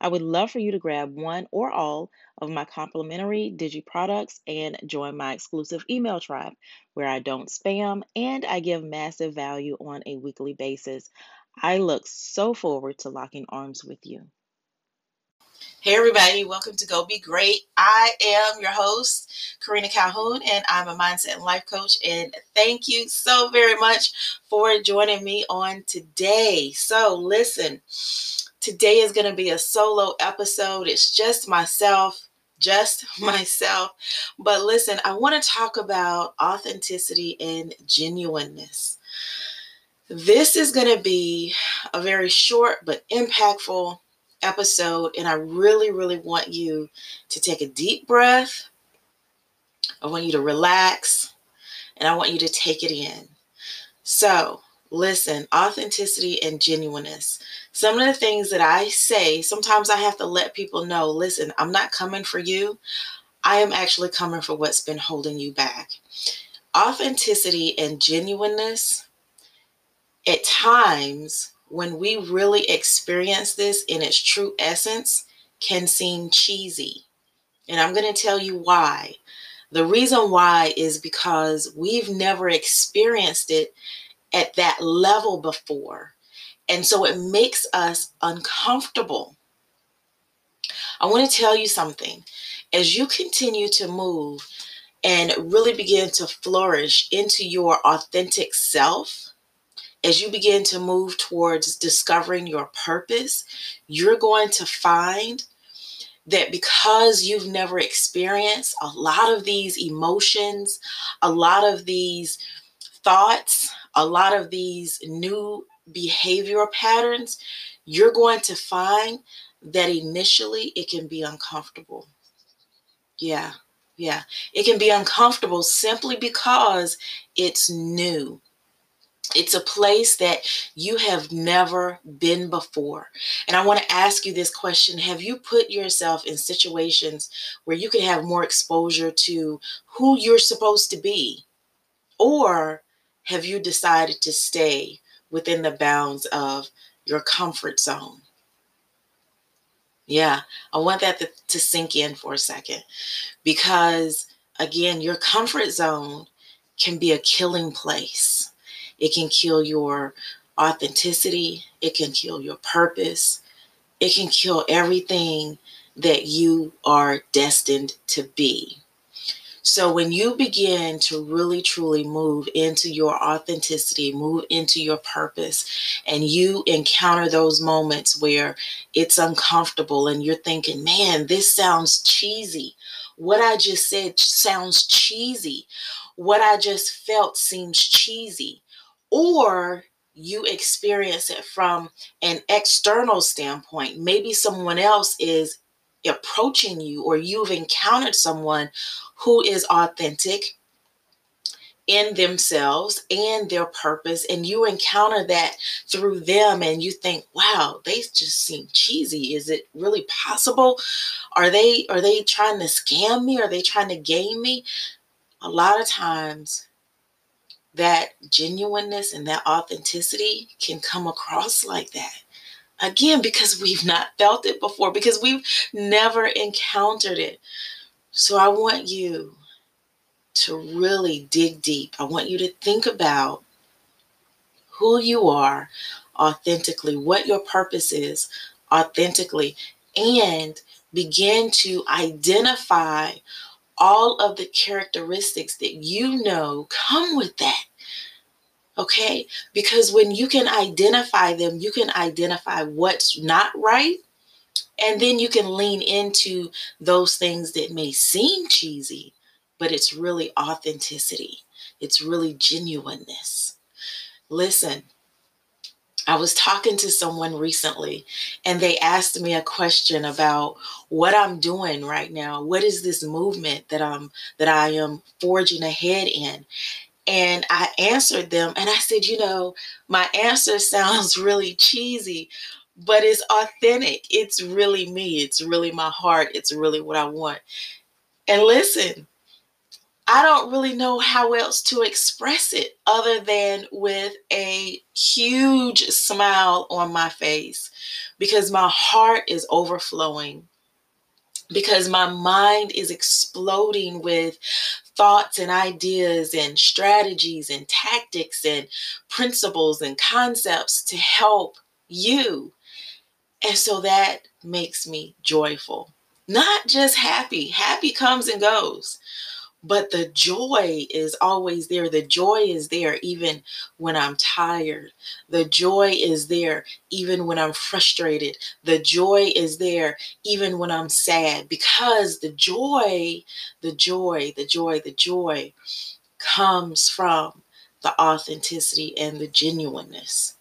I would love for you to grab one or all of my complimentary Digi products and join my exclusive email tribe where I don't spam and I give massive value on a weekly basis. I look so forward to locking arms with you. Hey, everybody, welcome to Go Be Great. I am your host, Karina Calhoun, and I'm a mindset and life coach. And thank you so very much for joining me on today. So, listen, today is going to be a solo episode. It's just myself, just myself. But listen, I want to talk about authenticity and genuineness. This is going to be a very short but impactful episode, and I really, really want you to take a deep breath. I want you to relax, and I want you to take it in. So, listen authenticity and genuineness. Some of the things that I say, sometimes I have to let people know listen, I'm not coming for you. I am actually coming for what's been holding you back. Authenticity and genuineness, at times, when we really experience this in its true essence, can seem cheesy. And I'm going to tell you why. The reason why is because we've never experienced it at that level before. And so it makes us uncomfortable. I want to tell you something. As you continue to move and really begin to flourish into your authentic self, as you begin to move towards discovering your purpose, you're going to find that because you've never experienced a lot of these emotions, a lot of these thoughts, a lot of these new behavioral patterns, you're going to find that initially it can be uncomfortable. Yeah, yeah. It can be uncomfortable simply because it's new. It's a place that you have never been before. And I want to ask you this question Have you put yourself in situations where you can have more exposure to who you're supposed to be? Or have you decided to stay within the bounds of your comfort zone? Yeah, I want that to, to sink in for a second because, again, your comfort zone can be a killing place it can kill your authenticity. It can kill your purpose. It can kill everything that you are destined to be. So, when you begin to really truly move into your authenticity, move into your purpose, and you encounter those moments where it's uncomfortable and you're thinking, man, this sounds cheesy. What I just said sounds cheesy. What I just felt seems cheesy or you experience it from an external standpoint. Maybe someone else is approaching you, or you've encountered someone who is authentic in themselves and their purpose, and you encounter that through them, and you think, wow, they just seem cheesy. Is it really possible? Are they are they trying to scam me? Are they trying to game me? A lot of times that genuineness and that authenticity can come across like that. Again, because we've not felt it before, because we've never encountered it. So I want you to really dig deep. I want you to think about who you are authentically, what your purpose is authentically, and begin to identify all of the characteristics that you know come with that. Okay? Because when you can identify them, you can identify what's not right. And then you can lean into those things that may seem cheesy, but it's really authenticity, it's really genuineness. Listen, I was talking to someone recently and they asked me a question about what I'm doing right now. What is this movement that I'm that I am forging ahead in? And I answered them and I said, you know, my answer sounds really cheesy, but it's authentic. It's really me. It's really my heart. It's really what I want. And listen, I don't really know how else to express it other than with a huge smile on my face because my heart is overflowing, because my mind is exploding with thoughts and ideas and strategies and tactics and principles and concepts to help you. And so that makes me joyful, not just happy. Happy comes and goes but the joy is always there. The joy is there even when I'm tired. The joy is there even when I'm frustrated. The joy is there even when I'm sad because the joy, the joy, the joy, the joy comes from the authenticity and the genuineness.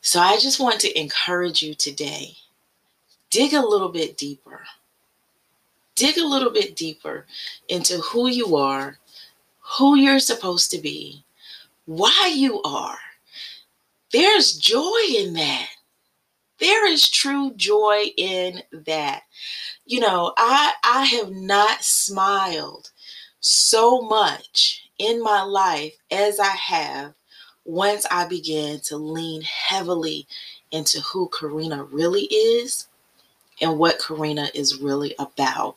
So I just want to encourage you today dig a little bit deeper dig a little bit deeper into who you are, who you're supposed to be, why you are. There's joy in that. There is true joy in that. You know, I I have not smiled so much in my life as I have once I began to lean heavily into who Karina really is and what Karina is really about.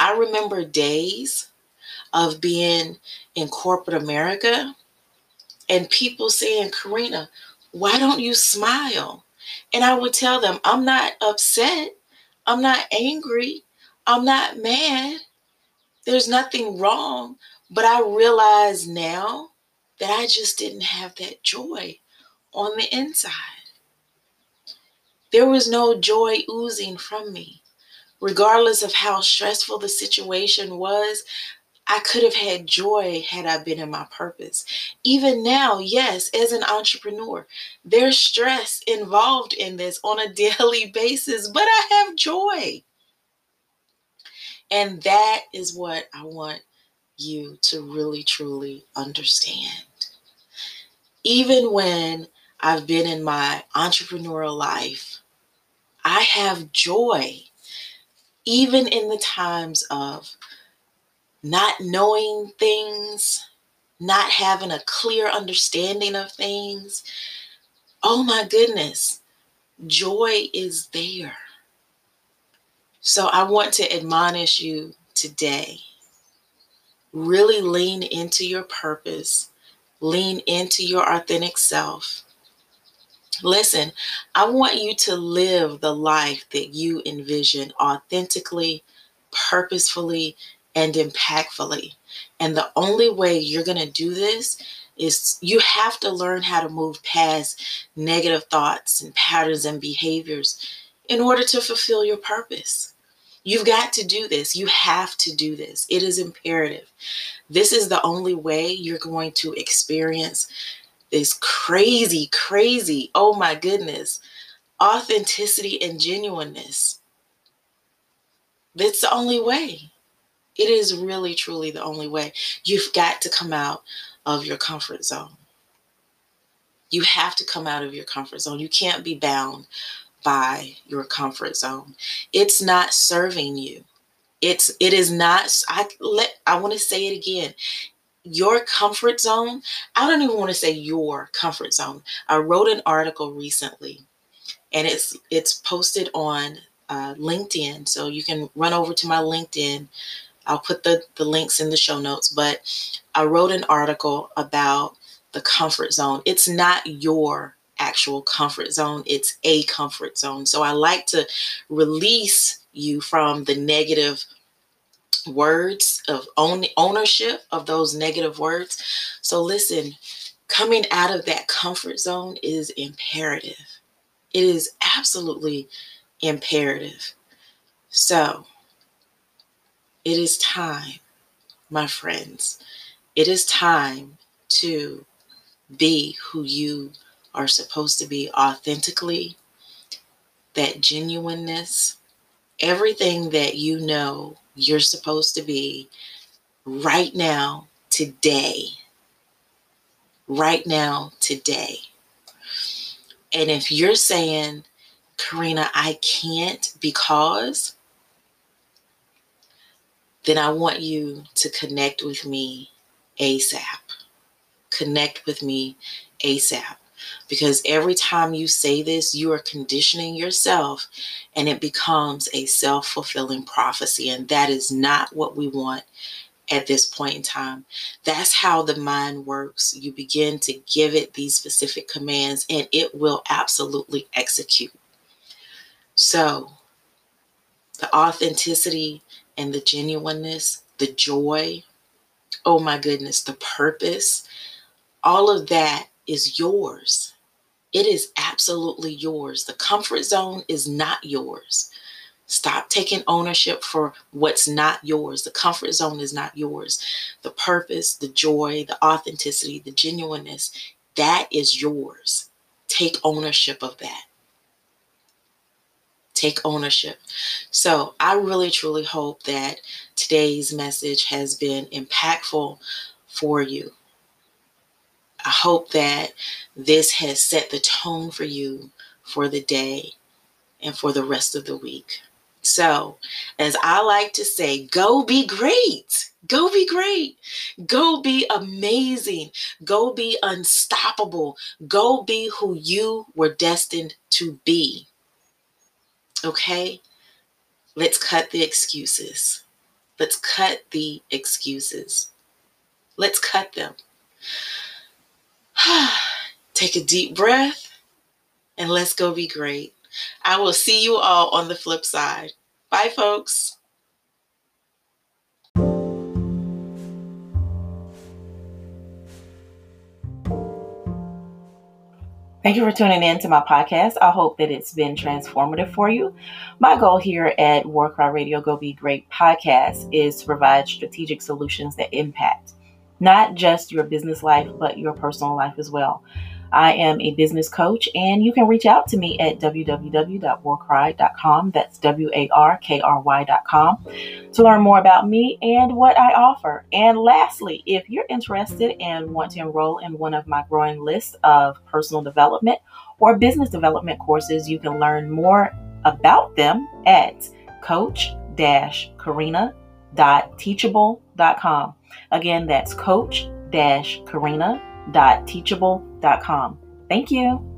I remember days of being in corporate America and people saying, Karina, why don't you smile? And I would tell them, I'm not upset. I'm not angry. I'm not mad. There's nothing wrong. But I realize now that I just didn't have that joy on the inside. There was no joy oozing from me regardless of how stressful the situation was, I could have had joy had I been in my purpose. Even now, yes, as an entrepreneur, there's stress involved in this on a daily basis, but I have joy. And that is what I want you to really, truly understand. Even when I've been in my entrepreneurial life, I have joy even in the times of not knowing things, not having a clear understanding of things, oh my goodness, joy is there. So I want to admonish you today. Really lean into your purpose, lean into your authentic self, Listen, I want you to live the life that you envision authentically, purposefully, and impactfully. And the only way you're going to do this is you have to learn how to move past negative thoughts and patterns and behaviors in order to fulfill your purpose. You've got to do this. You have to do this. It is imperative. This is the only way you're going to experience is crazy, crazy. Oh my goodness. Authenticity and genuineness. That's the only way. It is really, truly the only way. You've got to come out of your comfort zone. You have to come out of your comfort zone. You can't be bound by your comfort zone. It's not serving you. It's it is not I let I want to say it again your comfort zone. I don't even want to say your comfort zone. I wrote an article recently, and it's it's posted on uh, LinkedIn, so you can run over to my LinkedIn. I'll put the the links in the show notes. But I wrote an article about the comfort zone. It's not your actual comfort zone. It's a comfort zone. So I like to release you from the negative words of own ownership of those negative words. So listen, coming out of that comfort zone is imperative. It is absolutely imperative. So it is time, my friends. It is time to be who you are supposed to be authentically, that genuineness, everything that you know you're supposed to be right now, today. Right now, today. And if you're saying, Karina, I can't because, then I want you to connect with me ASAP. Connect with me ASAP. Because every time you say this, you are conditioning yourself and it becomes a self fulfilling prophecy. And that is not what we want at this point in time. That's how the mind works. You begin to give it these specific commands and it will absolutely execute. So, the authenticity and the genuineness, the joy, oh my goodness, the purpose, all of that is yours. It is absolutely yours. The comfort zone is not yours. Stop taking ownership for what's not yours. The comfort zone is not yours. The purpose, the joy, the authenticity, the genuineness, that is yours. Take ownership of that. Take ownership. So, I really truly hope that today's message has been impactful for you. Hope that this has set the tone for you for the day and for the rest of the week. So, as I like to say, go be great. Go be great. Go be amazing. Go be unstoppable. Go be who you were destined to be. Okay? Let's cut the excuses. Let's cut the excuses. Let's cut them. Take a deep breath and let's go be great. I will see you all on the flip side. Bye, folks. Thank you for tuning in to my podcast. I hope that it's been transformative for you. My goal here at Warkry Radio Go Be Great podcast is to provide strategic solutions that impact not just your business life, but your personal life as well. I am a business coach, and you can reach out to me at www.warkry.com. That's W A R K R Y.com to learn more about me and what I offer. And lastly, if you're interested and want to enroll in one of my growing list of personal development or business development courses, you can learn more about them at coach karina.teachable.com. Again, that's coach karina.teachable.com. Thank you.